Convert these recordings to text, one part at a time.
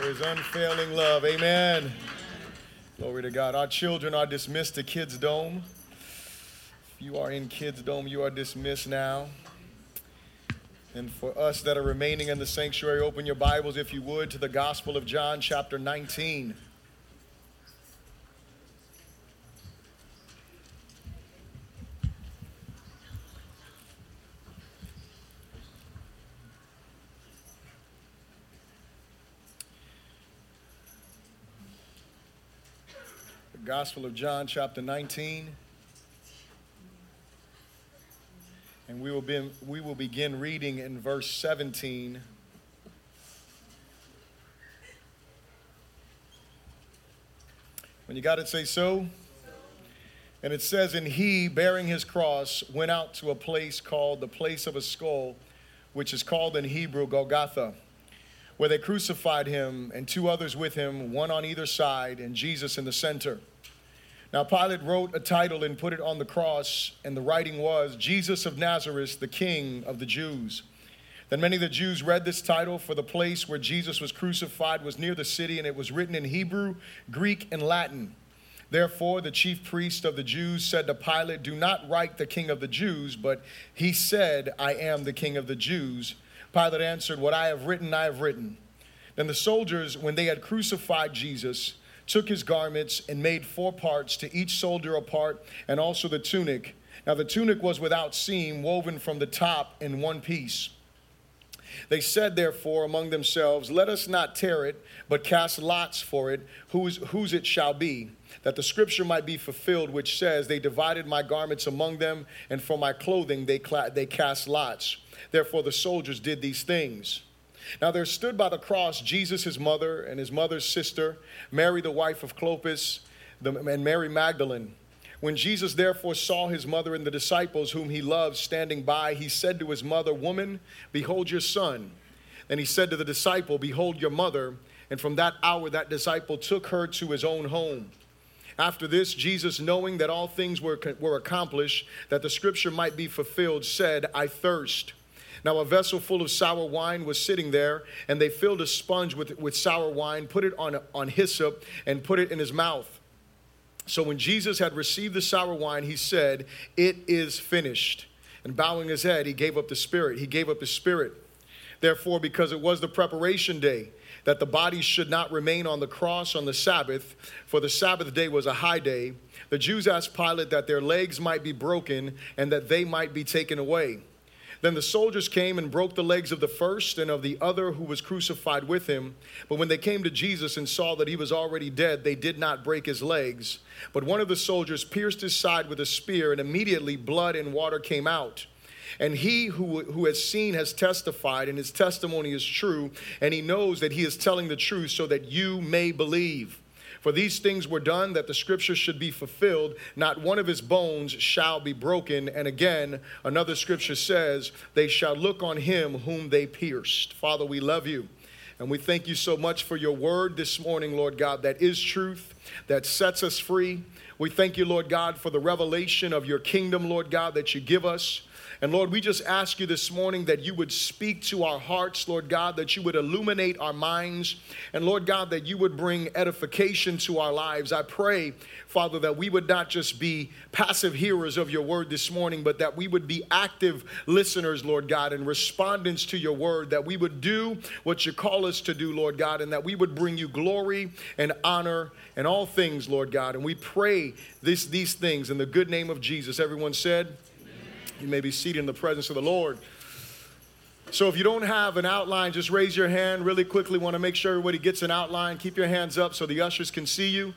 for his unfailing love. Amen. Glory to God. Our children are dismissed to Kids Dome. If you are in Kids Dome, you are dismissed now. And for us that are remaining in the sanctuary, open your Bibles, if you would, to the Gospel of John, chapter 19. Gospel of John, chapter 19. And we will, be, we will begin reading in verse 17. When you got it, say so. And it says, And he, bearing his cross, went out to a place called the place of a skull, which is called in Hebrew Golgotha, where they crucified him and two others with him, one on either side, and Jesus in the center. Now, Pilate wrote a title and put it on the cross, and the writing was Jesus of Nazareth, the King of the Jews. Then many of the Jews read this title, for the place where Jesus was crucified was near the city, and it was written in Hebrew, Greek, and Latin. Therefore, the chief priest of the Jews said to Pilate, Do not write the King of the Jews, but he said, I am the King of the Jews. Pilate answered, What I have written, I have written. Then the soldiers, when they had crucified Jesus, took his garments and made four parts to each soldier a part, and also the tunic. Now the tunic was without seam, woven from the top in one piece. They said, therefore, among themselves, Let us not tear it, but cast lots for it, whose, whose it shall be, that the scripture might be fulfilled, which says, They divided my garments among them, and for my clothing they, cla- they cast lots. Therefore the soldiers did these things. Now there stood by the cross Jesus, his mother, and his mother's sister, Mary, the wife of Clopas, and Mary Magdalene. When Jesus therefore saw his mother and the disciples whom he loved standing by, he said to his mother, Woman, behold your son. And he said to the disciple, Behold your mother. And from that hour, that disciple took her to his own home. After this, Jesus, knowing that all things were, were accomplished, that the scripture might be fulfilled, said, I thirst. Now, a vessel full of sour wine was sitting there, and they filled a sponge with, with sour wine, put it on, on hyssop, and put it in his mouth. So, when Jesus had received the sour wine, he said, It is finished. And bowing his head, he gave up the spirit. He gave up his spirit. Therefore, because it was the preparation day, that the bodies should not remain on the cross on the Sabbath, for the Sabbath day was a high day, the Jews asked Pilate that their legs might be broken and that they might be taken away. Then the soldiers came and broke the legs of the first and of the other who was crucified with him. But when they came to Jesus and saw that he was already dead, they did not break his legs. But one of the soldiers pierced his side with a spear, and immediately blood and water came out. And he who, who has seen has testified, and his testimony is true, and he knows that he is telling the truth so that you may believe. For these things were done that the scripture should be fulfilled. Not one of his bones shall be broken. And again, another scripture says, They shall look on him whom they pierced. Father, we love you. And we thank you so much for your word this morning, Lord God, that is truth, that sets us free. We thank you, Lord God, for the revelation of your kingdom, Lord God, that you give us. And Lord, we just ask you this morning that you would speak to our hearts, Lord God, that you would illuminate our minds, and Lord God, that you would bring edification to our lives. I pray, Father, that we would not just be passive hearers of your word this morning, but that we would be active listeners, Lord God, and respondents to your word, that we would do what you call us to do, Lord God, and that we would bring you glory and honor and all things, Lord God. And we pray this, these things in the good name of Jesus. Everyone said, you may be seated in the presence of the Lord. So if you don't have an outline, just raise your hand really quickly. Want to make sure everybody gets an outline. Keep your hands up so the ushers can see you.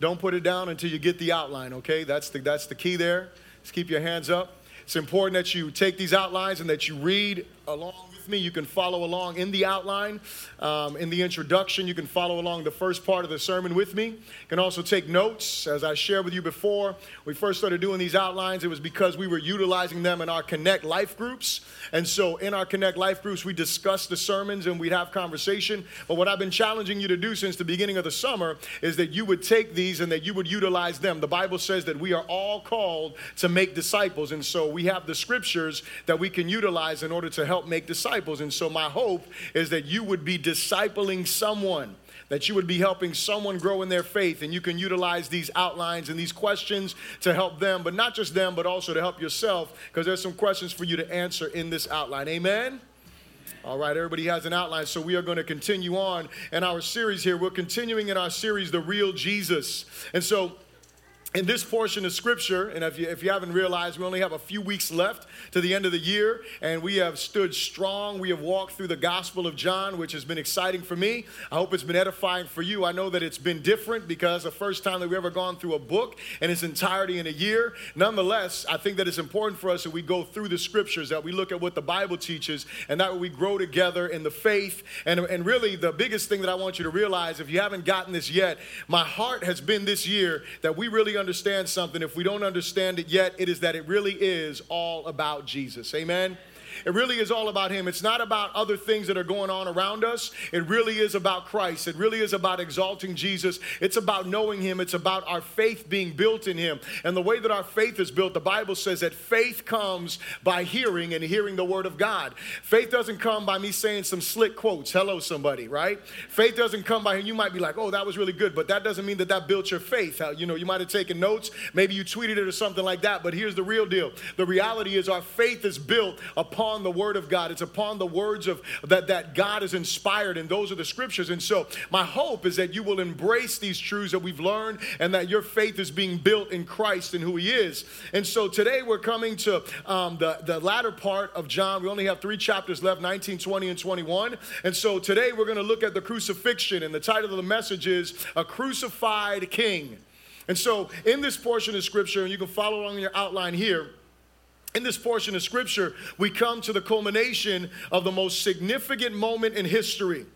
Don't put it down until you get the outline, okay? That's the, that's the key there. Just keep your hands up. It's important that you take these outlines and that you read along with me. You can follow along in the outline, um, in the introduction. You can follow along the first part of the sermon with me. You can also take notes. As I shared with you before, we first started doing these outlines, it was because we were utilizing them in our Connect Life groups. And so in our Connect Life groups, we discuss the sermons and we'd have conversation. But what I've been challenging you to do since the beginning of the summer is that you would take these and that you would utilize them. The Bible says that we are all called to make disciples. And so we have the scriptures that we can utilize in order to help make disciples. And so my hope is that you would be discipling someone that you would be helping someone grow in their faith, and you can utilize these outlines and these questions to help them, but not just them, but also to help yourself, because there's some questions for you to answer in this outline. Amen? All right, everybody has an outline, so we are going to continue on in our series here. We're continuing in our series, The Real Jesus. And so, in this portion of scripture, and if you, if you haven't realized, we only have a few weeks left to the end of the year, and we have stood strong. We have walked through the Gospel of John, which has been exciting for me. I hope it's been edifying for you. I know that it's been different because the first time that we've ever gone through a book in its entirety in a year. Nonetheless, I think that it's important for us that we go through the scriptures, that we look at what the Bible teaches, and that we grow together in the faith. And, and really, the biggest thing that I want you to realize, if you haven't gotten this yet, my heart has been this year that we really understand something. If we don't understand it yet, it is that it really is all about Jesus. Amen. It really is all about Him. It's not about other things that are going on around us. It really is about Christ. It really is about exalting Jesus. It's about knowing Him. It's about our faith being built in Him. And the way that our faith is built, the Bible says that faith comes by hearing and hearing the Word of God. Faith doesn't come by me saying some slick quotes. Hello, somebody, right? Faith doesn't come by, you might be like, oh, that was really good, but that doesn't mean that that built your faith. You know, you might have taken notes, maybe you tweeted it or something like that, but here's the real deal. The reality is our faith is built upon upon the word of God. It's upon the words of that, that God is inspired, and those are the scriptures. And so my hope is that you will embrace these truths that we've learned and that your faith is being built in Christ and who he is. And so today we're coming to um, the, the latter part of John. We only have three chapters left 19, 20, and 21. And so today we're going to look at the crucifixion, and the title of the message is A Crucified King. And so, in this portion of scripture, and you can follow along in your outline here, in this portion of scripture, we come to the culmination of the most significant moment in history.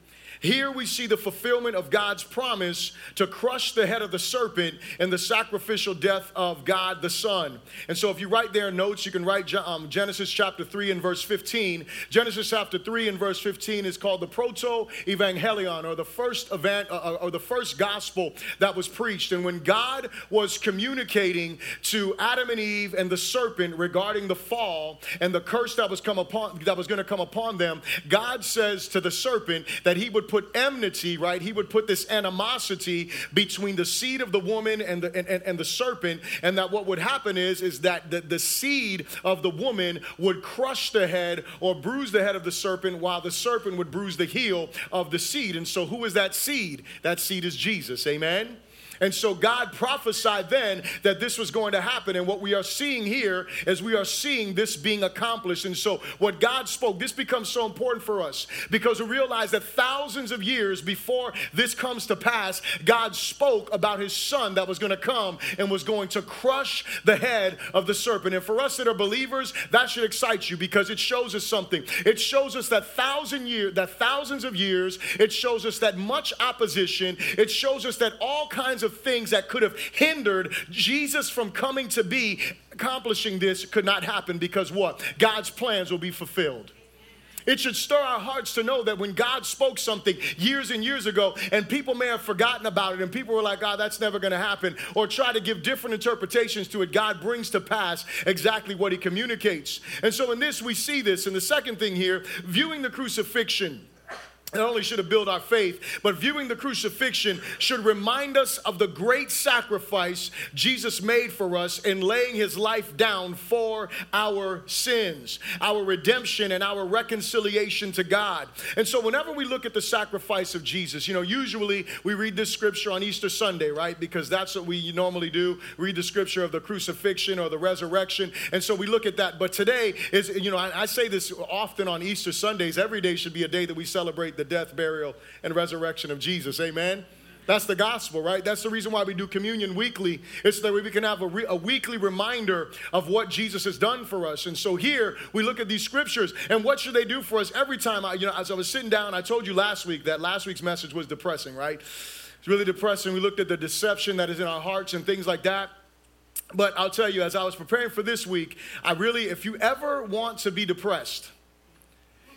Here we see the fulfillment of God's promise to crush the head of the serpent in the sacrificial death of God the Son. And so, if you write there notes, you can write um, Genesis chapter 3 and verse 15. Genesis chapter 3 and verse 15 is called the Proto Evangelion, or the first event, uh, uh, or the first gospel that was preached. And when God was communicating to Adam and Eve and the serpent regarding the fall and the curse that was come upon that was going to come upon them, God says to the serpent that he would put enmity, right? He would put this animosity between the seed of the woman and the, and, and, and the serpent. And that what would happen is, is that the, the seed of the woman would crush the head or bruise the head of the serpent while the serpent would bruise the heel of the seed. And so, who is that seed? That seed is Jesus. Amen. And so God prophesied then that this was going to happen. And what we are seeing here is we are seeing this being accomplished. And so what God spoke, this becomes so important for us because we realize that thousands of years before this comes to pass, God spoke about his son that was going to come and was going to crush the head of the serpent. And for us that are believers, that should excite you because it shows us something. It shows us that thousand years, that thousands of years, it shows us that much opposition, it shows us that all kinds of things that could have hindered Jesus from coming to be, accomplishing this could not happen because what? God's plans will be fulfilled. It should stir our hearts to know that when God spoke something years and years ago, and people may have forgotten about it, and people were like, oh, that's never going to happen, or try to give different interpretations to it, God brings to pass exactly what He communicates. And so in this, we see this. And the second thing here, viewing the crucifixion not only should it build our faith, but viewing the crucifixion should remind us of the great sacrifice Jesus made for us in laying his life down for our sins, our redemption, and our reconciliation to God. And so, whenever we look at the sacrifice of Jesus, you know, usually we read this scripture on Easter Sunday, right? Because that's what we normally do read the scripture of the crucifixion or the resurrection. And so we look at that. But today is, you know, I, I say this often on Easter Sundays, every day should be a day that we celebrate the death, burial, and resurrection of Jesus. Amen. That's the gospel, right? That's the reason why we do communion weekly. It's so that we can have a, re- a, weekly reminder of what Jesus has done for us. And so here we look at these scriptures and what should they do for us every time? I, you know, as I was sitting down, I told you last week that last week's message was depressing, right? It's really depressing. We looked at the deception that is in our hearts and things like that. But I'll tell you, as I was preparing for this week, I really, if you ever want to be depressed,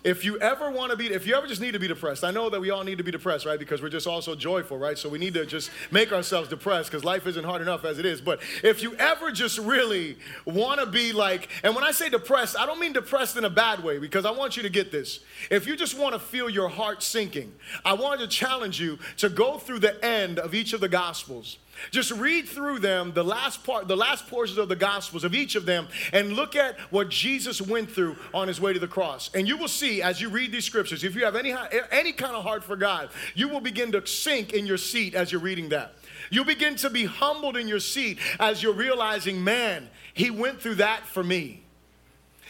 if you ever want to be, if you ever just need to be depressed, I know that we all need to be depressed, right? Because we're just also joyful, right? So we need to just make ourselves depressed because life isn't hard enough as it is. But if you ever just really want to be like, and when I say depressed, I don't mean depressed in a bad way because I want you to get this. If you just want to feel your heart sinking, I want to challenge you to go through the end of each of the Gospels just read through them, the last part, the last portions of the gospels of each of them, and look at what Jesus went through on his way to the cross. And you will see as you read these scriptures, if you have any any kind of heart for God, you will begin to sink in your seat as you're reading that. You'll begin to be humbled in your seat as you're realizing, man, he went through that for me.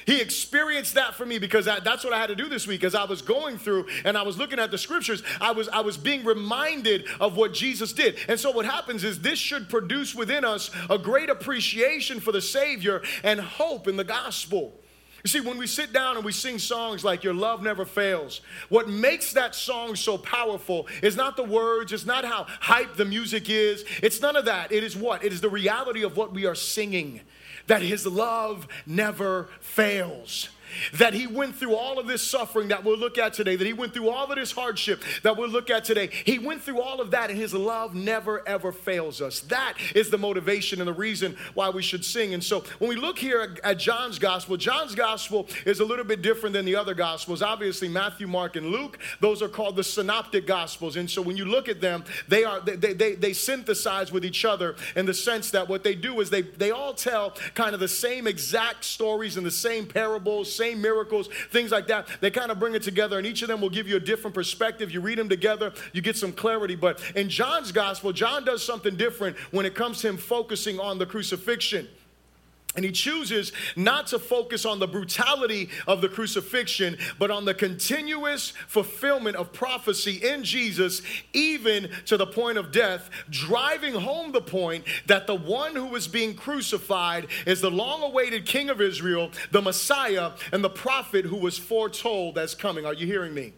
He experienced that for me because that's what I had to do this week as I was going through and I was looking at the scriptures. I was, I was being reminded of what Jesus did. And so what happens is this should produce within us a great appreciation for the Savior and hope in the gospel. You see, when we sit down and we sing songs like Your Love Never Fails, what makes that song so powerful is not the words, it's not how hype the music is, it's none of that. It is what? It is the reality of what we are singing that his love never fails that he went through all of this suffering that we'll look at today, that he went through all of this hardship that we'll look at today. He went through all of that, and his love never ever fails us. That is the motivation and the reason why we should sing. And so when we look here at John's gospel, John's gospel is a little bit different than the other gospels. Obviously, Matthew, Mark, and Luke, those are called the synoptic gospels. And so when you look at them, they are they, they, they synthesize with each other in the sense that what they do is they, they all tell kind of the same exact stories and the same parables, same miracles, things like that. They kind of bring it together, and each of them will give you a different perspective. You read them together, you get some clarity. But in John's gospel, John does something different when it comes to him focusing on the crucifixion. And he chooses not to focus on the brutality of the crucifixion, but on the continuous fulfillment of prophecy in Jesus, even to the point of death, driving home the point that the one who is being crucified is the long awaited King of Israel, the Messiah, and the prophet who was foretold as coming. Are you hearing me?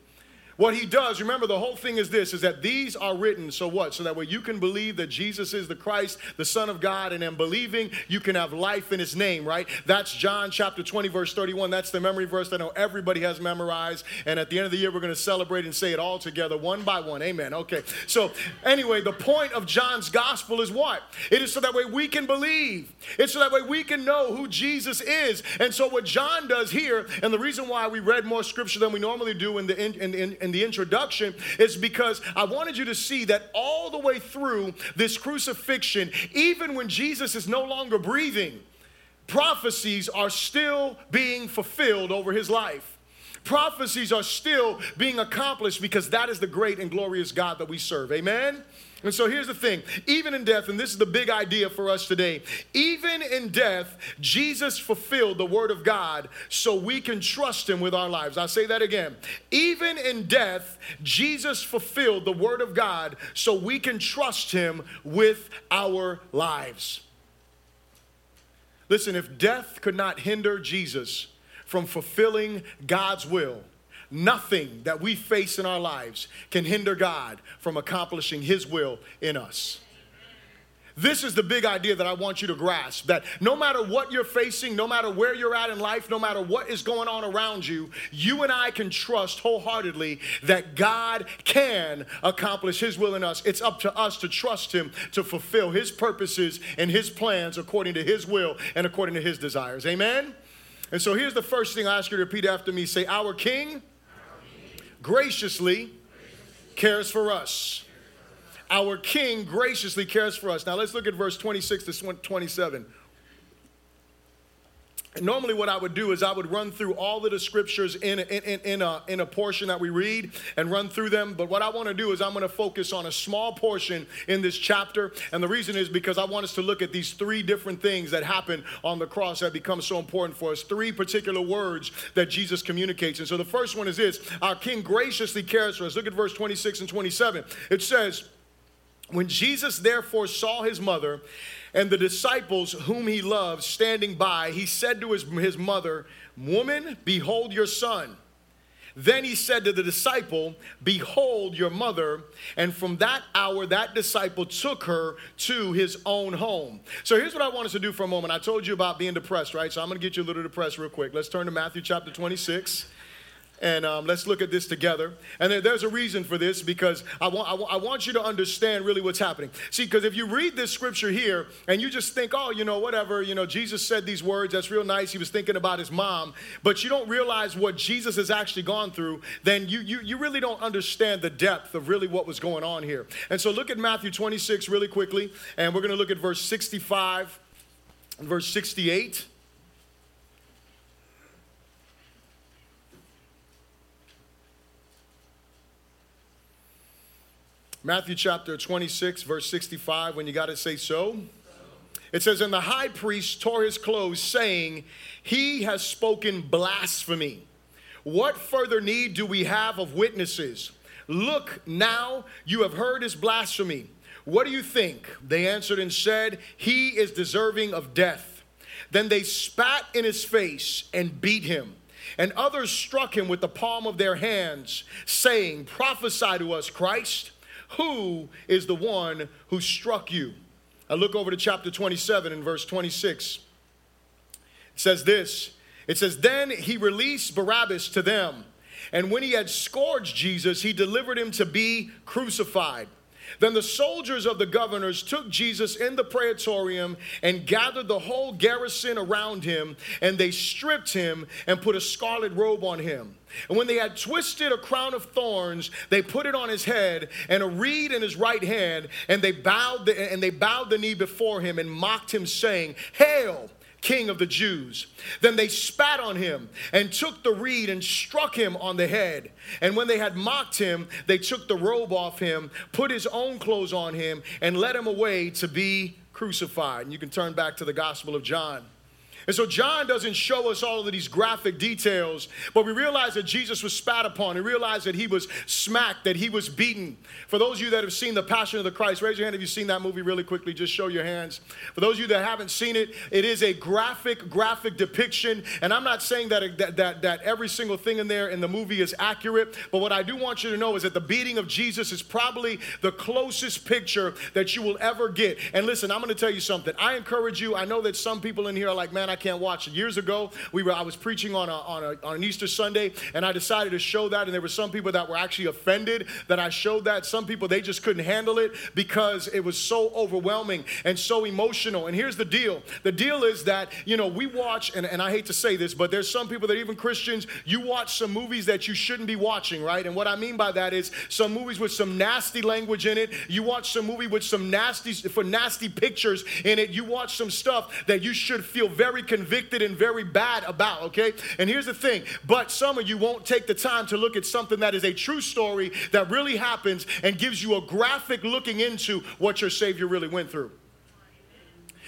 What he does, remember the whole thing is this is that these are written so what? So that way you can believe that Jesus is the Christ, the Son of God, and in believing you can have life in his name, right? That's John chapter 20, verse 31. That's the memory verse that I know everybody has memorized. And at the end of the year, we're going to celebrate and say it all together, one by one. Amen. Okay. So, anyway, the point of John's gospel is what? It is so that way we can believe. It's so that way we can know who Jesus is. And so, what John does here, and the reason why we read more scripture than we normally do in the in, in, in in the introduction is because I wanted you to see that all the way through this crucifixion, even when Jesus is no longer breathing, prophecies are still being fulfilled over his life. Prophecies are still being accomplished because that is the great and glorious God that we serve. Amen? And so here's the thing even in death, and this is the big idea for us today, even in death, Jesus fulfilled the word of God so we can trust him with our lives. I'll say that again. Even in death, Jesus fulfilled the word of God so we can trust him with our lives. Listen, if death could not hinder Jesus from fulfilling God's will, Nothing that we face in our lives can hinder God from accomplishing His will in us. This is the big idea that I want you to grasp that no matter what you're facing, no matter where you're at in life, no matter what is going on around you, you and I can trust wholeheartedly that God can accomplish His will in us. It's up to us to trust Him to fulfill His purposes and His plans according to His will and according to His desires. Amen? And so here's the first thing I ask you to repeat after me say, Our King graciously cares for us. Our King graciously cares for us. Now let's look at verse 26 to 27 normally what i would do is i would run through all of the scriptures in, in, in, a, in a portion that we read and run through them. But what i want to do is i'm going to focus on a small portion in this chapter. And the reason is because i want us to look at these three different things that happen on the cross that become so important for us. Three particular words that jesus communicates. And so the first one is this our king graciously cares for us. Look at verse 26 and 27 it says when jesus therefore saw his mother and the disciples whom he loved standing by, he said to his, his mother, Woman, behold your son. Then he said to the disciple, Behold your mother. And from that hour, that disciple took her to his own home. So here's what I want us to do for a moment. I told you about being depressed, right? So I'm going to get you a little depressed real quick. Let's turn to Matthew chapter 26. And um, let's look at this together. And there, there's a reason for this because I want, I, want, I want you to understand really what's happening. See, because if you read this scripture here and you just think, oh, you know, whatever, you know, Jesus said these words, that's real nice. He was thinking about his mom, but you don't realize what Jesus has actually gone through, then you, you, you really don't understand the depth of really what was going on here. And so look at Matthew 26 really quickly, and we're going to look at verse 65 and verse 68. Matthew chapter 26, verse 65, when you got to say so. It says, And the high priest tore his clothes, saying, He has spoken blasphemy. What further need do we have of witnesses? Look, now you have heard his blasphemy. What do you think? They answered and said, He is deserving of death. Then they spat in his face and beat him. And others struck him with the palm of their hands, saying, Prophesy to us, Christ. Who is the one who struck you? I look over to chapter 27 and verse 26. It says this It says, Then he released Barabbas to them. And when he had scourged Jesus, he delivered him to be crucified. Then the soldiers of the governors took Jesus in the praetorium and gathered the whole garrison around him, and they stripped him and put a scarlet robe on him. And when they had twisted a crown of thorns, they put it on his head and a reed in his right hand, and they bowed the, and they bowed the knee before him and mocked him, saying, Hail! King of the Jews. Then they spat on him and took the reed and struck him on the head. And when they had mocked him, they took the robe off him, put his own clothes on him, and led him away to be crucified. And you can turn back to the Gospel of John. And so John doesn't show us all of these graphic details, but we realize that Jesus was spat upon. We realize that he was smacked, that he was beaten. For those of you that have seen The Passion of the Christ, raise your hand if you've seen that movie really quickly. Just show your hands. For those of you that haven't seen it, it is a graphic, graphic depiction. And I'm not saying that, that, that, that every single thing in there in the movie is accurate, but what I do want you to know is that the beating of Jesus is probably the closest picture that you will ever get. And listen, I'm going to tell you something. I encourage you. I know that some people in here are like, man, I I can't watch it. Years ago, we were I was preaching on a, on, a, on an Easter Sunday, and I decided to show that, and there were some people that were actually offended that I showed that. Some people they just couldn't handle it because it was so overwhelming and so emotional. And here's the deal: the deal is that you know we watch, and, and I hate to say this, but there's some people that even Christians, you watch some movies that you shouldn't be watching, right? And what I mean by that is some movies with some nasty language in it. You watch some movie with some nasty for nasty pictures in it. You watch some stuff that you should feel very convicted and very bad about, okay? And here's the thing, but some of you won't take the time to look at something that is a true story that really happens and gives you a graphic looking into what your Savior really went through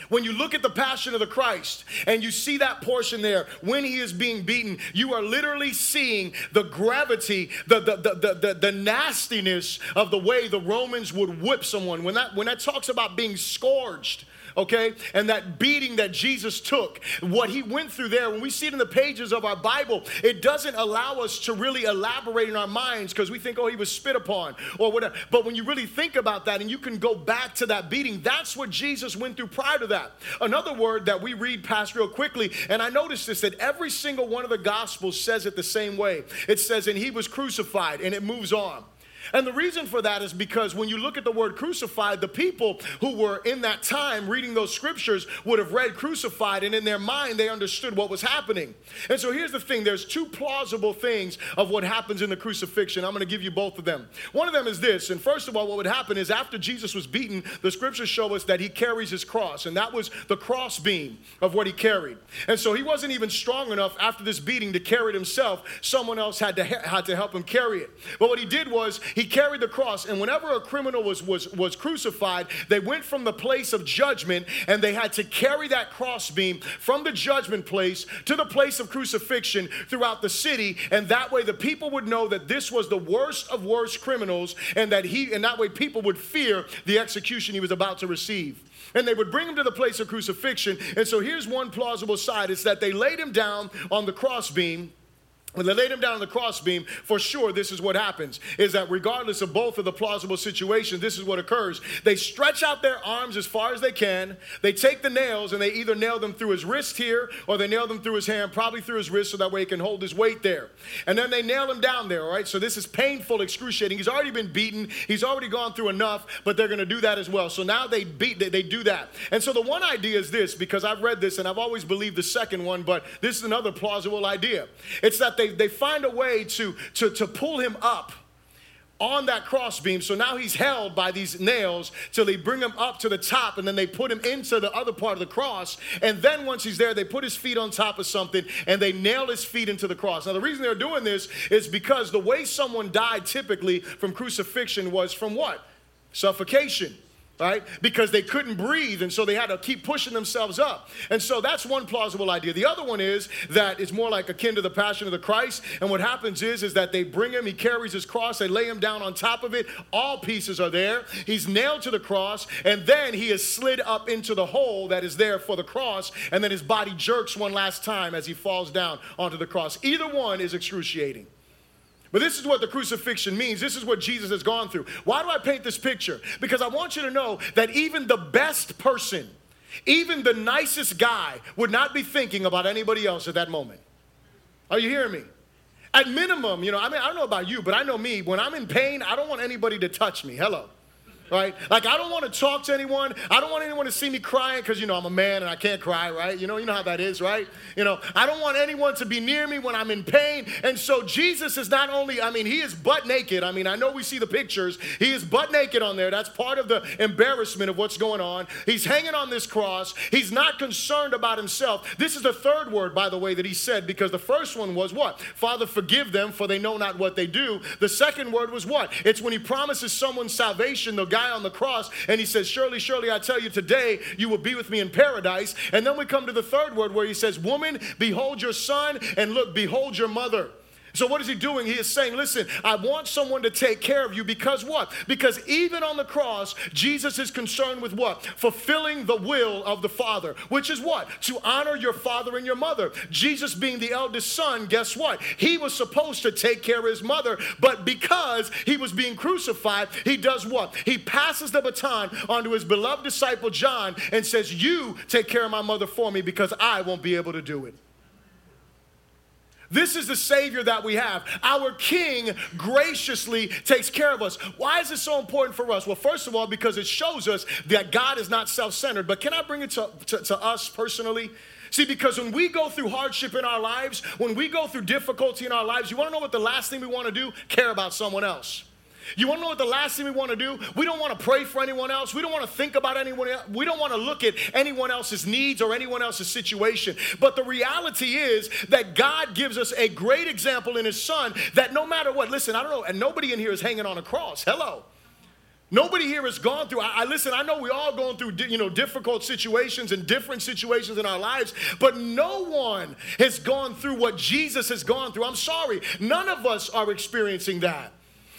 when you look at the passion of the Christ and you see that portion there when he is being beaten, you are literally seeing the gravity, the, the, the, the, the, nastiness of the way the Romans would whip someone. When that, when that talks about being scourged, okay? And that beating that Jesus took, what he went through there, when we see it in the pages of our Bible, it doesn't allow us to really elaborate in our minds because we think, oh, he was spit upon or whatever. But when you really think about that and you can go back to that beating, that's what Jesus went through prior to that. Another word that we read past real quickly, and I noticed this that every single one of the Gospels says it the same way. It says, and he was crucified, and it moves on. And the reason for that is because when you look at the word crucified, the people who were in that time reading those scriptures would have read crucified, and in their mind, they understood what was happening. And so here's the thing there's two plausible things of what happens in the crucifixion. I'm going to give you both of them. One of them is this, and first of all, what would happen is after Jesus was beaten, the scriptures show us that he carries his cross, and that was the cross beam of what he carried. And so he wasn't even strong enough after this beating to carry it himself. Someone else had to, had to help him carry it. But what he did was he carried the cross, and whenever a criminal was, was, was crucified, they went from the place of judgment and they had to carry that crossbeam from the judgment place to the place of crucifixion throughout the city. And that way the people would know that this was the worst of worst criminals, and that he and that way people would fear the execution he was about to receive and they would bring him to the place of crucifixion. And so here's one plausible side it's that they laid him down on the crossbeam when they laid him down on the crossbeam, for sure, this is what happens is that regardless of both of the plausible situations, this is what occurs. They stretch out their arms as far as they can. They take the nails and they either nail them through his wrist here or they nail them through his hand, probably through his wrist, so that way he can hold his weight there. And then they nail him down there, all right? So this is painful, excruciating. He's already been beaten, he's already gone through enough, but they're going to do that as well. So now they beat, they, they do that. And so the one idea is this because I've read this and I've always believed the second one, but this is another plausible idea. It's that they they, they find a way to, to, to pull him up on that crossbeam. So now he's held by these nails till they bring him up to the top and then they put him into the other part of the cross. And then once he's there, they put his feet on top of something and they nail his feet into the cross. Now, the reason they're doing this is because the way someone died typically from crucifixion was from what? Suffocation right? Because they couldn't breathe, and so they had to keep pushing themselves up. And so that's one plausible idea. The other one is that it's more like akin to the passion of the Christ. And what happens is, is that they bring him, he carries his cross, they lay him down on top of it. All pieces are there. He's nailed to the cross, and then he is slid up into the hole that is there for the cross, and then his body jerks one last time as he falls down onto the cross. Either one is excruciating. But this is what the crucifixion means. This is what Jesus has gone through. Why do I paint this picture? Because I want you to know that even the best person, even the nicest guy, would not be thinking about anybody else at that moment. Are you hearing me? At minimum, you know, I mean, I don't know about you, but I know me. When I'm in pain, I don't want anybody to touch me. Hello right? Like I don't want to talk to anyone. I don't want anyone to see me crying because you know I'm a man and I can't cry, right? You know, you know how that is, right? You know, I don't want anyone to be near me when I'm in pain. And so Jesus is not only, I mean, he is butt naked. I mean, I know we see the pictures. He is butt naked on there. That's part of the embarrassment of what's going on. He's hanging on this cross. He's not concerned about himself. This is the third word, by the way, that he said because the first one was what? Father, forgive them for they know not what they do. The second word was what? It's when he promises someone salvation, the guy on the cross and he says, Surely, surely, I tell you today, you will be with me in paradise. And then we come to the third word where he says, Woman, behold your son, and look, behold your mother. So, what is he doing? He is saying, Listen, I want someone to take care of you because what? Because even on the cross, Jesus is concerned with what? Fulfilling the will of the Father, which is what? To honor your father and your mother. Jesus, being the eldest son, guess what? He was supposed to take care of his mother, but because he was being crucified, he does what? He passes the baton onto his beloved disciple John and says, You take care of my mother for me because I won't be able to do it. This is the Savior that we have. Our King graciously takes care of us. Why is it so important for us? Well, first of all, because it shows us that God is not self centered. But can I bring it to, to, to, us personally? See, because when we go through hardship in our lives, when we go through difficulty in our lives, you want to know what the last thing we want to do? Care about someone else. You want to know what the last thing we want to do? We don't want to pray for anyone else. We don't want to think about anyone else. We don't want to look at anyone else's needs or anyone else's situation. But the reality is that God gives us a great example in His Son that no matter what, listen, I don't know, and nobody in here is hanging on a cross. Hello. Nobody here has gone through. I, I, listen. I know we all going through, you know, difficult situations and different situations in our lives, but no one has gone through what Jesus has gone through. I'm sorry, none of us are experiencing that.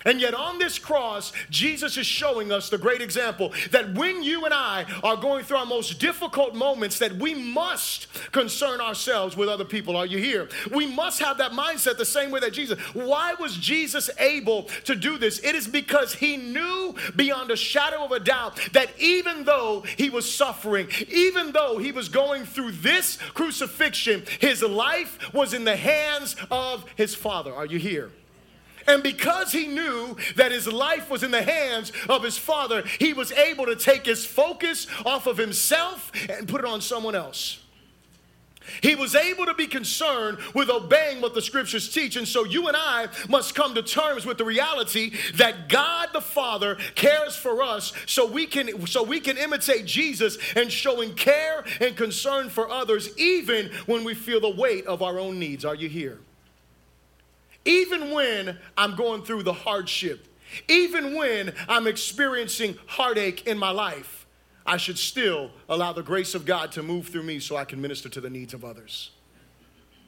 And yet, on this cross, Jesus is showing us the great example that when you and I are going through our most difficult moments, that we must concern ourselves with other people. Are you here? We must have that mindset the same way that Jesus. Why was Jesus able to do this? It is because he knew beyond a shadow of a doubt that even though he was suffering, even though he was going through this crucifixion, his life was in the hands of his Father. Are you here? And because he knew that his life was in the hands of his father, he was able to take his focus off of himself and put it on someone else. He was able to be concerned with obeying what the scriptures teach. And so you and I must come to terms with the reality that God the Father cares for us so we can so we can imitate Jesus and showing care and concern for others even when we feel the weight of our own needs. Are you here? Even when I'm going through the hardship, even when I'm experiencing heartache in my life, I should still allow the grace of God to move through me so I can minister to the needs of others.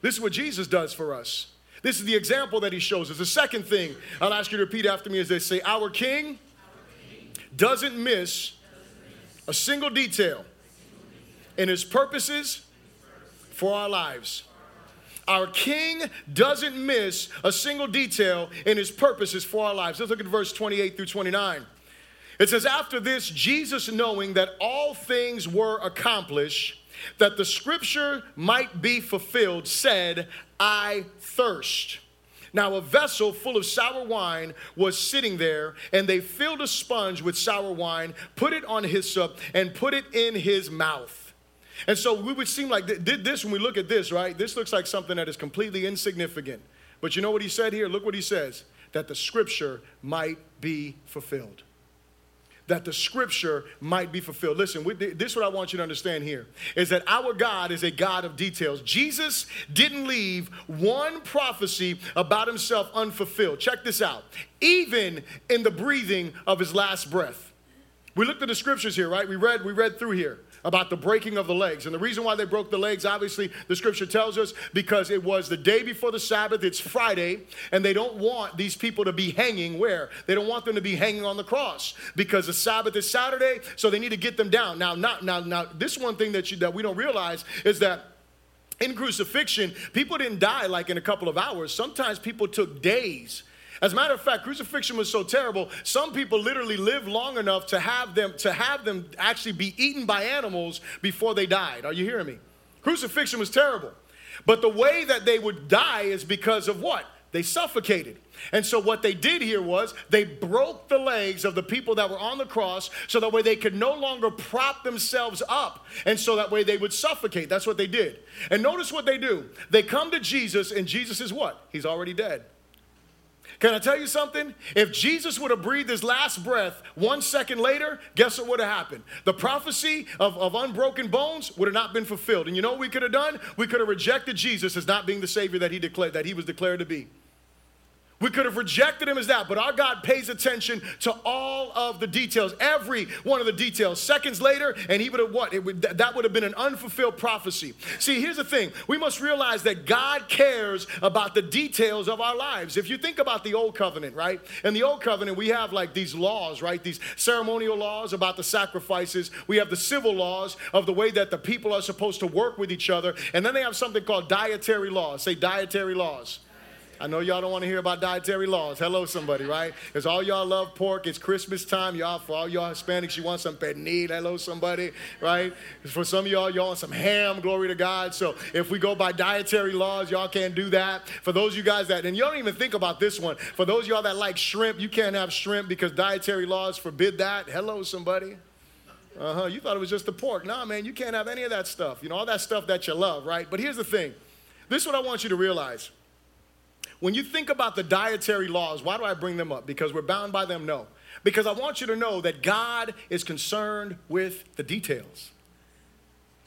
This is what Jesus does for us. This is the example that he shows us. The second thing I'll ask you to repeat after me is they say, Our King doesn't miss a single detail in his purposes for our lives. Our King doesn't miss a single detail in his purposes for our lives. Let's look at verse 28 through 29. It says, After this, Jesus, knowing that all things were accomplished, that the scripture might be fulfilled, said, I thirst. Now, a vessel full of sour wine was sitting there, and they filled a sponge with sour wine, put it on hyssop, and put it in his mouth. And so we would seem like did this when we look at this, right? This looks like something that is completely insignificant. But you know what he said here? Look what he says that the scripture might be fulfilled that the scripture might be fulfilled. Listen, this is what I want you to understand here is that our God is a God of details. Jesus didn't leave one prophecy about himself unfulfilled. Check this out. Even in the breathing of his last breath. We looked at the scriptures here, right? We read we read through here about the breaking of the legs. And the reason why they broke the legs, obviously, the scripture tells us because it was the day before the Sabbath, it's Friday, and they don't want these people to be hanging where? They don't want them to be hanging on the cross because the Sabbath is Saturday, so they need to get them down. Now, not now, now this one thing that you that we don't realize is that in crucifixion, people didn't die like in a couple of hours. Sometimes people took days as a matter of fact, crucifixion was so terrible, some people literally lived long enough to have them to have them actually be eaten by animals before they died. Are you hearing me? Crucifixion was terrible. But the way that they would die is because of what? They suffocated. And so what they did here was they broke the legs of the people that were on the cross so that way they could no longer prop themselves up and so that way they would suffocate. That's what they did. And notice what they do. They come to Jesus and Jesus is what? He's already dead. Can I tell you something? If Jesus would have breathed his last breath one second later, guess what would have happened? The prophecy of, of unbroken bones would have not been fulfilled. And you know what we could have done? We could have rejected Jesus as not being the Savior that he declared, that he was declared to be. We could have rejected him as that, but our God pays attention to all of the details, every one of the details. Seconds later, and he would have what? Would, that would have been an unfulfilled prophecy. See, here's the thing we must realize that God cares about the details of our lives. If you think about the old covenant, right? In the old covenant, we have like these laws, right? These ceremonial laws about the sacrifices. We have the civil laws of the way that the people are supposed to work with each other. And then they have something called dietary laws. Say dietary laws. I know y'all don't want to hear about dietary laws. Hello, somebody, right? Because all y'all love pork. It's Christmas time. Y'all, for all y'all Hispanics, you want some pernil. Hello, somebody, right? For some of y'all, y'all want some ham. Glory to God. So if we go by dietary laws, y'all can't do that. For those of you guys that, and you don't even think about this one. For those of y'all that like shrimp, you can't have shrimp because dietary laws forbid that. Hello, somebody. Uh huh. You thought it was just the pork. Nah, man, you can't have any of that stuff. You know, all that stuff that you love, right? But here's the thing this is what I want you to realize. When you think about the dietary laws, why do I bring them up? Because we're bound by them? No. Because I want you to know that God is concerned with the details.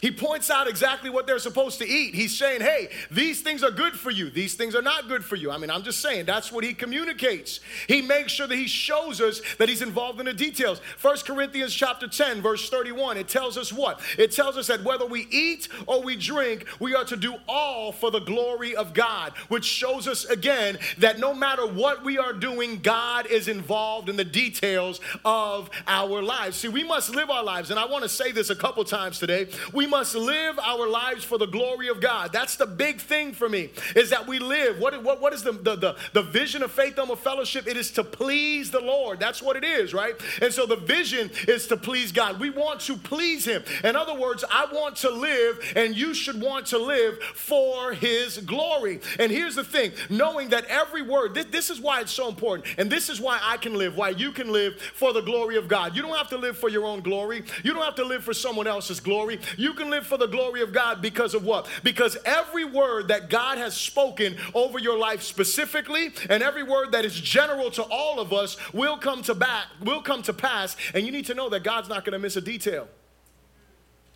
He points out exactly what they're supposed to eat. He's saying, hey, these things are good for you. These things are not good for you. I mean, I'm just saying, that's what he communicates. He makes sure that he shows us that he's involved in the details. First Corinthians chapter 10, verse 31, it tells us what? It tells us that whether we eat or we drink, we are to do all for the glory of God, which shows us again that no matter what we are doing, God is involved in the details of our lives. See, we must live our lives, and I want to say this a couple times today. We must live our lives for the glory of God. That's the big thing for me, is that we live. What, what, what is the, the, the, the vision of Faith Home Fellowship? It is to please the Lord. That's what it is, right? And so the vision is to please God. We want to please Him. In other words, I want to live, and you should want to live for His glory. And here's the thing knowing that every word, this, this is why it's so important, and this is why I can live, why you can live for the glory of God. You don't have to live for your own glory, you don't have to live for someone else's glory. You can can live for the glory of God because of what? Because every word that God has spoken over your life specifically and every word that is general to all of us will come to back, will come to pass, and you need to know that God's not going to miss a detail.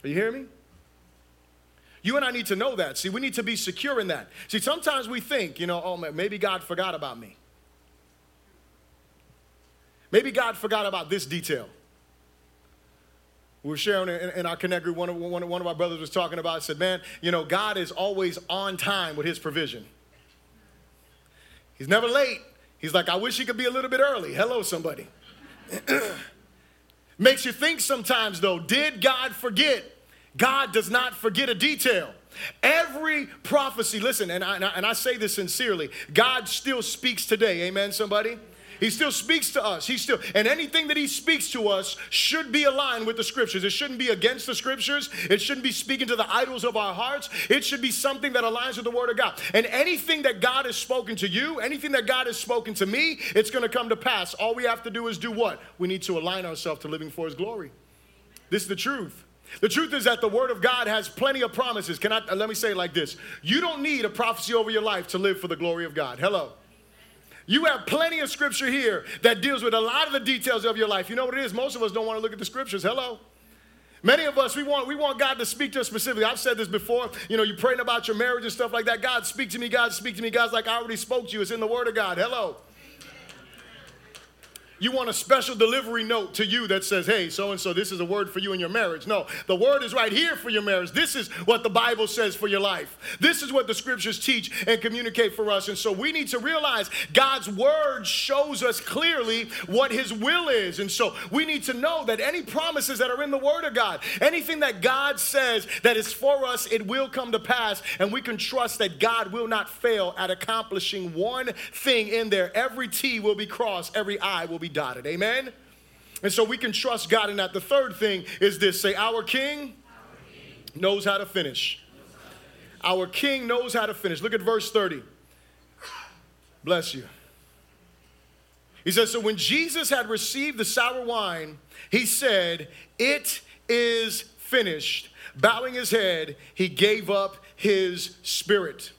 Are you hearing me? You and I need to know that. See, we need to be secure in that. See, sometimes we think, you know, oh maybe God forgot about me. Maybe God forgot about this detail we were sharing in, in our connect group one of, one, of, one of our brothers was talking about said man you know god is always on time with his provision. He's never late. He's like i wish he could be a little bit early. Hello somebody. Makes you think sometimes though did god forget? God does not forget a detail. Every prophecy, listen, and I, and I, and I say this sincerely, God still speaks today. Amen, somebody? He still speaks to us. He still, and anything that he speaks to us should be aligned with the scriptures. It shouldn't be against the scriptures. It shouldn't be speaking to the idols of our hearts. It should be something that aligns with the word of God. And anything that God has spoken to you, anything that God has spoken to me, it's going to come to pass. All we have to do is do what? We need to align ourselves to living for his glory. This is the truth. The truth is that the Word of God has plenty of promises. Can I let me say it like this? You don't need a prophecy over your life to live for the glory of God. Hello. You have plenty of scripture here that deals with a lot of the details of your life. You know what it is? Most of us don't want to look at the scriptures. Hello. Many of us, we want, we want God to speak to us specifically. I've said this before. You know, you're praying about your marriage and stuff like that. God, speak to me. God, speak to me. God's like, I already spoke to you. It's in the Word of God. Hello. You want a special delivery note to you that says, hey, so and so, this is a word for you in your marriage. No, the word is right here for your marriage. This is what the Bible says for your life. This is what the scriptures teach and communicate for us. And so we need to realize God's word shows us clearly what his will is. And so we need to know that any promises that are in the word of God, anything that God says that is for us, it will come to pass. And we can trust that God will not fail at accomplishing one thing in there. Every T will be crossed, every I will be be dotted. Amen? And so we can trust God in that. The third thing is this say, Our King, Our king. knows how to finish. Our King knows how to finish. Look at verse 30. Bless you. He says, So when Jesus had received the sour wine, he said, It is finished. Bowing his head, he gave up his spirit.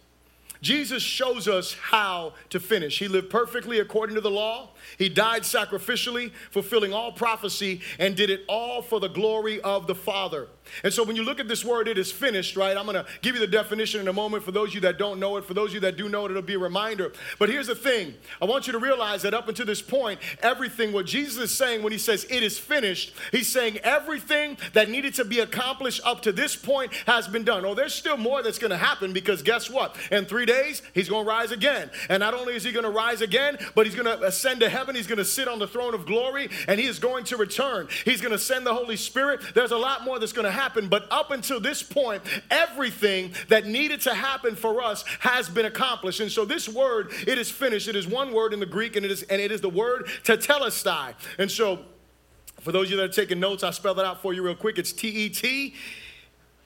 Jesus shows us how to finish. He lived perfectly according to the law. He died sacrificially, fulfilling all prophecy, and did it all for the glory of the Father. And so when you look at this word, it is finished, right? I'm going to give you the definition in a moment for those of you that don't know it. For those of you that do know it, it'll be a reminder. But here's the thing I want you to realize that up until this point, everything, what Jesus is saying when he says it is finished, he's saying everything that needed to be accomplished up to this point has been done. Oh, there's still more that's going to happen because guess what? In three days, he's going to rise again. And not only is he going to rise again, but he's going to ascend to heaven. He's going to sit on the throne of glory and he is going to return. He's going to send the Holy Spirit. There's a lot more that's going to happen. But up until this point, everything that needed to happen for us has been accomplished. And so this word, it is finished. It is one word in the Greek, and it is and it is the word tetelestai. And so for those of you that are taking notes, I'll spell that out for you real quick. It's T E T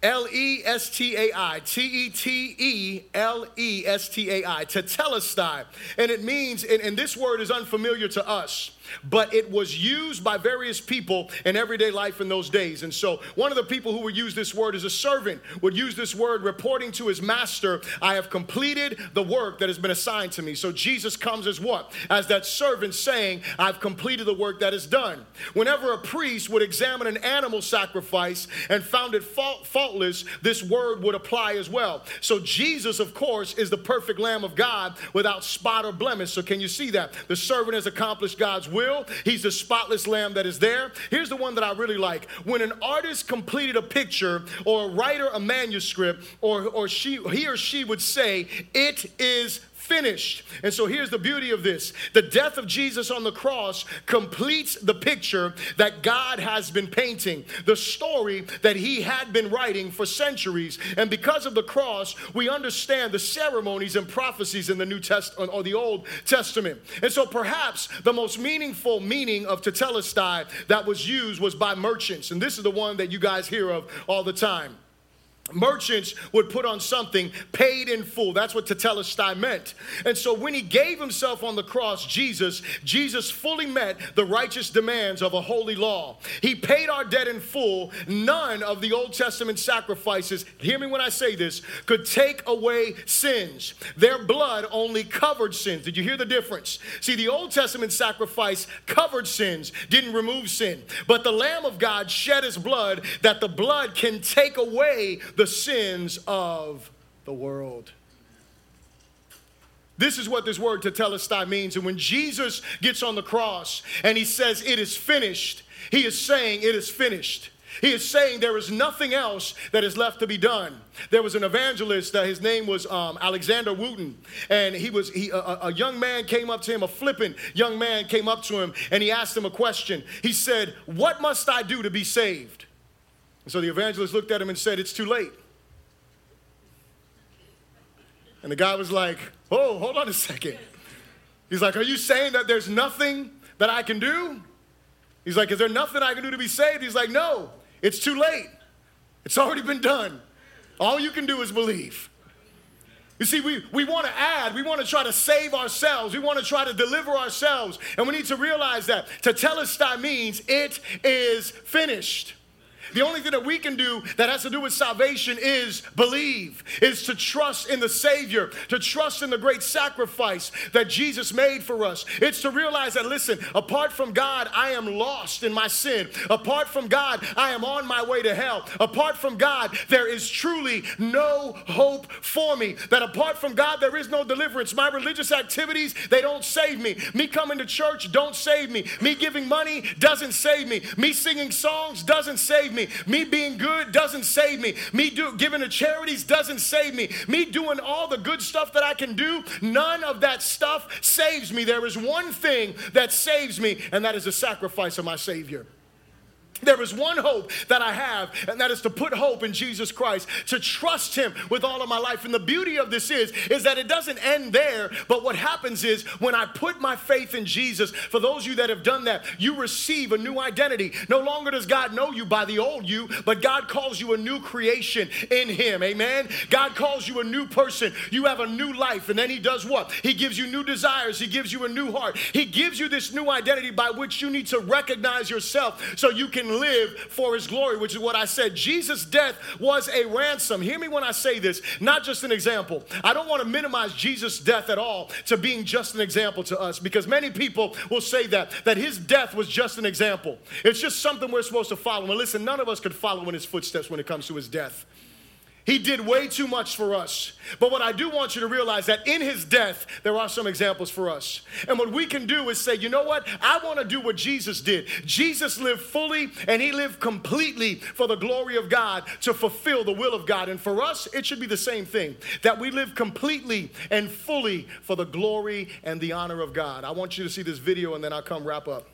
L E S T A I, T E T E L E S T A I, tetelestai. And it means, and, and this word is unfamiliar to us but it was used by various people in everyday life in those days. And so, one of the people who would use this word as a servant would use this word reporting to his master, I have completed the work that has been assigned to me. So, Jesus comes as what? As that servant saying, I've completed the work that is done. Whenever a priest would examine an animal sacrifice and found it fault, faultless, this word would apply as well. So, Jesus, of course, is the perfect Lamb of God without spot or blemish. So, can you see that? The servant has accomplished God's will. He's the spotless lamb that is there. Here's the one that I really like. When an artist completed a picture or a writer a manuscript, or, or she, he or she would say, It is finished. And so here's the beauty of this the death of Jesus on the cross completes the picture that God has been painting, the story that He had been writing for centuries. And because of the cross, we understand the ceremonies and prophecies in the New Testament or the Old Testament. And so perhaps the most meaningful meaning of tetelestai that was used was by merchants. And this is the one that you guys hear of all the time merchants would put on something paid in full. That's what tetelestai meant. And so when he gave himself on the cross, Jesus, Jesus fully met the righteous demands of a holy law. He paid our debt in full. None of the Old Testament sacrifices, hear me when I say this, could take away sins. Their blood only covered sins. Did you hear the difference? See, the Old Testament sacrifice covered sins, didn't remove sin. But the Lamb of God shed his blood that the blood can take away the sins of the world. This is what this word tetelestai means. And when Jesus gets on the cross and he says, It is finished, he is saying, It is finished. He is saying there is nothing else that is left to be done. There was an evangelist, uh, his name was um, Alexander Wooten, and he was he, a, a young man came up to him, a flippant young man came up to him, and he asked him a question. He said, "What must I do to be saved?" And so the evangelist looked at him and said, It's too late. And the guy was like, Oh, hold on a second. He's like, Are you saying that there's nothing that I can do? He's like, Is there nothing I can do to be saved? He's like, No, it's too late. It's already been done. All you can do is believe. You see, we, we want to add, we want to try to save ourselves, we want to try to deliver ourselves, and we need to realize that to tetelestai means it is finished. The only thing that we can do that has to do with salvation is believe, is to trust in the Savior, to trust in the great sacrifice that Jesus made for us. It's to realize that, listen, apart from God, I am lost in my sin. Apart from God, I am on my way to hell. Apart from God, there is truly no hope for me. That apart from God, there is no deliverance. My religious activities, they don't save me. Me coming to church don't save me. Me giving money doesn't save me. Me singing songs doesn't save me me. Me being good doesn't save me. Me do, giving to charities doesn't save me. Me doing all the good stuff that I can do, none of that stuff saves me. There is one thing that saves me, and that is the sacrifice of my Savior. There is one hope that I have, and that is to put hope in Jesus Christ, to trust Him with all of my life. And the beauty of this is, is that it doesn't end there, but what happens is when I put my faith in Jesus, for those of you that have done that, you receive a new identity. No longer does God know you by the old you, but God calls you a new creation in Him. Amen. God calls you a new person. You have a new life, and then He does what? He gives you new desires, He gives you a new heart, He gives you this new identity by which you need to recognize yourself so you can live for his glory, which is what I said. Jesus' death was a ransom. Hear me when I say this, not just an example. I don't want to minimize Jesus' death at all to being just an example to us because many people will say that, that his death was just an example. It's just something we're supposed to follow. And listen, none of us could follow in his footsteps when it comes to his death. He did way too much for us. But what I do want you to realize that in his death, there are some examples for us. And what we can do is say, you know what? I want to do what Jesus did. Jesus lived fully and he lived completely for the glory of God to fulfill the will of God. And for us, it should be the same thing that we live completely and fully for the glory and the honor of God. I want you to see this video and then I'll come wrap up.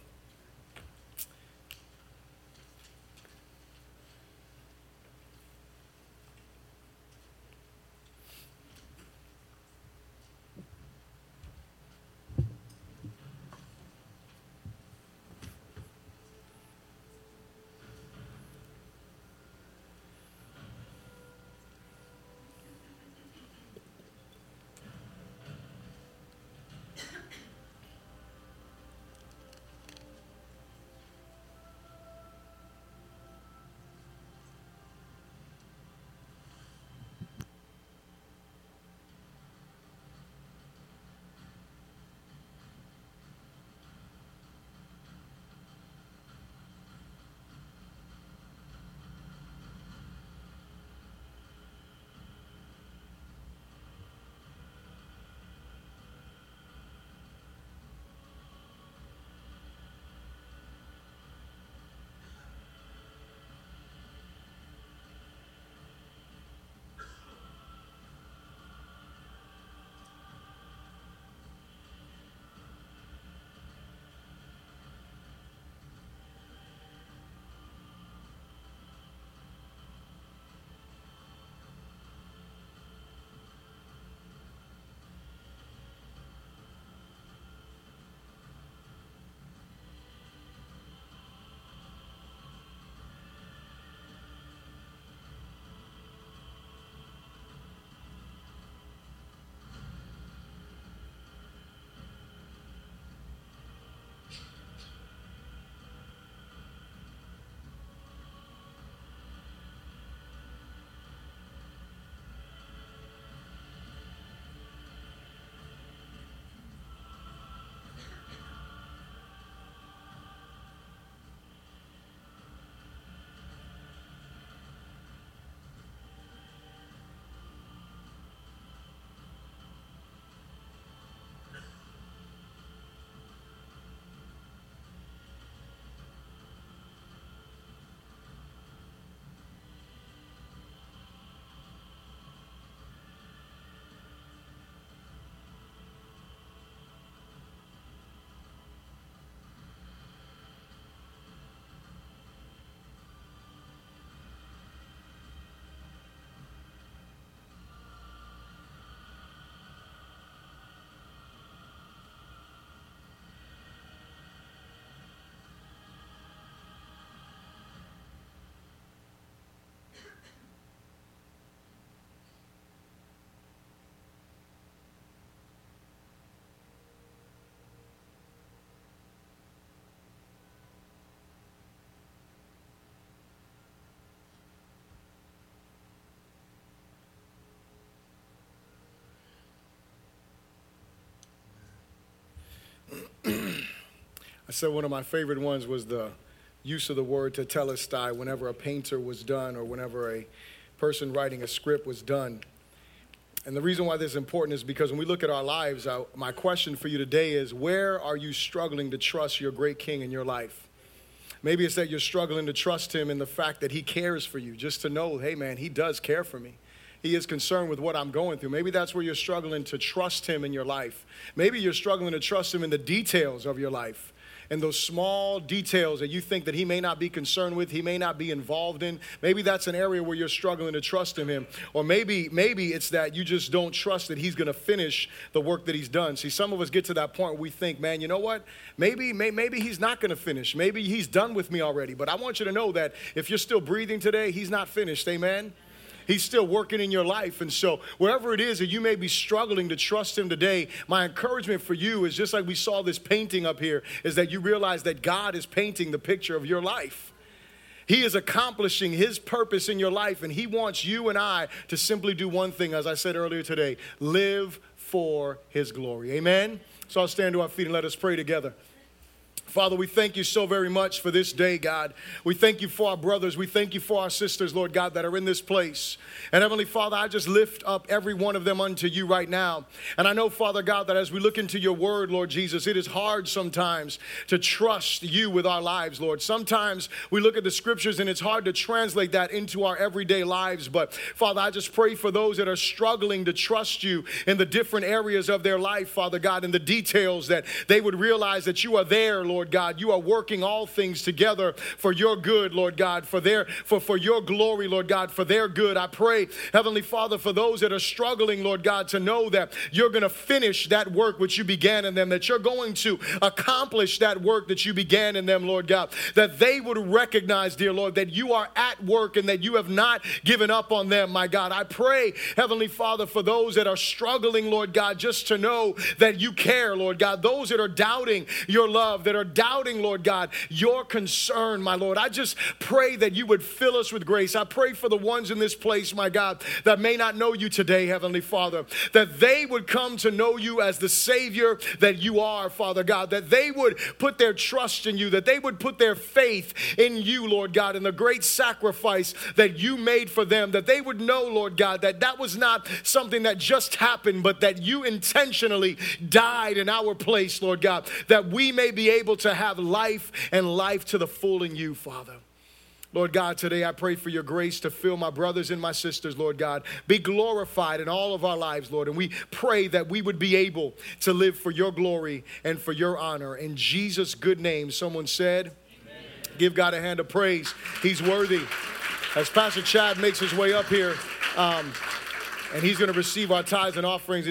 I said one of my favorite ones was the use of the word tetelestai whenever a painter was done or whenever a person writing a script was done. And the reason why this is important is because when we look at our lives, I, my question for you today is where are you struggling to trust your great king in your life? Maybe it's that you're struggling to trust him in the fact that he cares for you, just to know, hey man, he does care for me. He is concerned with what I'm going through. Maybe that's where you're struggling to trust him in your life. Maybe you're struggling to trust him in the details of your life and those small details that you think that he may not be concerned with, he may not be involved in. Maybe that's an area where you're struggling to trust in him. Or maybe maybe it's that you just don't trust that he's going to finish the work that he's done. See, some of us get to that point where we think, man, you know what? Maybe may, maybe he's not going to finish. Maybe he's done with me already. But I want you to know that if you're still breathing today, he's not finished. Amen. He's still working in your life. And so, wherever it is that you may be struggling to trust Him today, my encouragement for you is just like we saw this painting up here, is that you realize that God is painting the picture of your life. He is accomplishing His purpose in your life, and He wants you and I to simply do one thing, as I said earlier today live for His glory. Amen? So I'll stand to our feet and let us pray together. Father, we thank you so very much for this day, God. We thank you for our brothers. We thank you for our sisters, Lord God, that are in this place. And Heavenly Father, I just lift up every one of them unto you right now. And I know, Father God, that as we look into your word, Lord Jesus, it is hard sometimes to trust you with our lives, Lord. Sometimes we look at the scriptures and it's hard to translate that into our everyday lives. But Father, I just pray for those that are struggling to trust you in the different areas of their life, Father God, in the details that they would realize that you are there, Lord. Lord God. You are working all things together for your good, Lord God, for their for, for your glory, Lord God, for their good. I pray, Heavenly Father, for those that are struggling, Lord God, to know that you're going to finish that work which you began in them, that you're going to accomplish that work that you began in them, Lord God, that they would recognize, dear Lord, that you are at work and that you have not given up on them, my God. I pray, Heavenly Father, for those that are struggling, Lord God, just to know that you care, Lord God, those that are doubting your love, that are doubting, Lord God, your concern, my Lord. I just pray that you would fill us with grace. I pray for the ones in this place, my God, that may not know you today, Heavenly Father, that they would come to know you as the Savior that you are, Father God, that they would put their trust in you, that they would put their faith in you, Lord God, in the great sacrifice that you made for them, that they would know, Lord God, that that was not something that just happened, but that you intentionally died in our place, Lord God, that we may be able to have life and life to the full in you, Father. Lord God, today I pray for your grace to fill my brothers and my sisters, Lord God. Be glorified in all of our lives, Lord. And we pray that we would be able to live for your glory and for your honor. In Jesus' good name, someone said, Amen. Give God a hand of praise. He's worthy. As Pastor Chad makes his way up here, um, and he's going to receive our tithes and offerings.